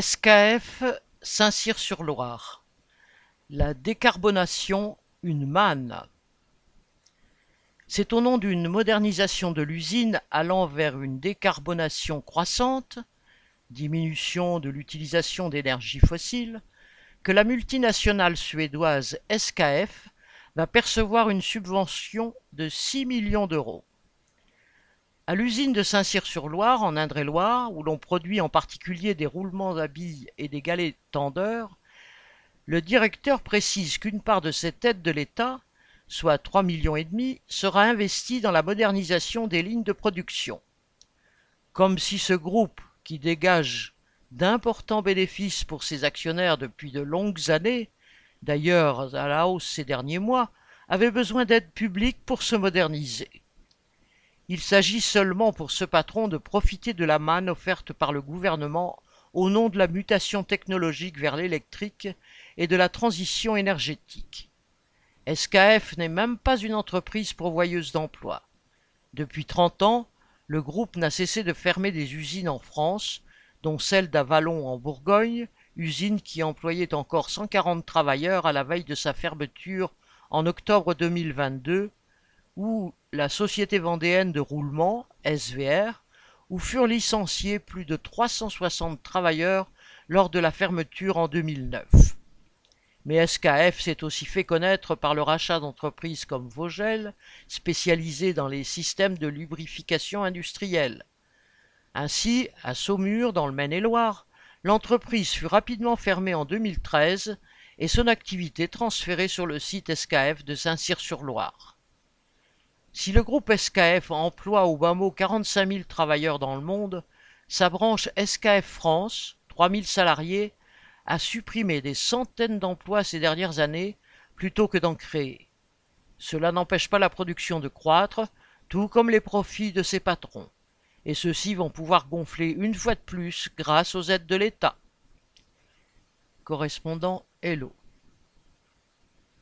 SKF Saint-Cyr-sur-Loire. La décarbonation, une manne. C'est au nom d'une modernisation de l'usine allant vers une décarbonation croissante, diminution de l'utilisation d'énergie fossile, que la multinationale suédoise SKF va percevoir une subvention de 6 millions d'euros. À l'usine de Saint-Cyr-sur-Loire, en Indre-et-Loire, où l'on produit en particulier des roulements à billes et des galets tendeurs, le directeur précise qu'une part de cette aide de l'État, soit 3 millions et demi, sera investie dans la modernisation des lignes de production. Comme si ce groupe, qui dégage d'importants bénéfices pour ses actionnaires depuis de longues années, d'ailleurs à la hausse ces derniers mois, avait besoin d'aide publique pour se moderniser. Il s'agit seulement pour ce patron de profiter de la manne offerte par le gouvernement au nom de la mutation technologique vers l'électrique et de la transition énergétique. SKF n'est même pas une entreprise pourvoyeuse d'emplois. Depuis 30 ans, le groupe n'a cessé de fermer des usines en France, dont celle d'Avalon en Bourgogne, usine qui employait encore 140 travailleurs à la veille de sa fermeture en octobre 2022, ou la Société vendéenne de roulement, SVR, où furent licenciés plus de 360 travailleurs lors de la fermeture en 2009. Mais SKF s'est aussi fait connaître par le rachat d'entreprises comme Vogel, spécialisées dans les systèmes de lubrification industrielle. Ainsi, à Saumur, dans le Maine-et-Loire, l'entreprise fut rapidement fermée en 2013 et son activité transférée sur le site SKF de Saint-Cyr-sur-Loire. Si le groupe SKF emploie au bas mot 45 000 travailleurs dans le monde, sa branche SKF France, 3 000 salariés, a supprimé des centaines d'emplois ces dernières années plutôt que d'en créer. Cela n'empêche pas la production de croître, tout comme les profits de ses patrons. Et ceux-ci vont pouvoir gonfler une fois de plus grâce aux aides de l'État. Correspondant Hello.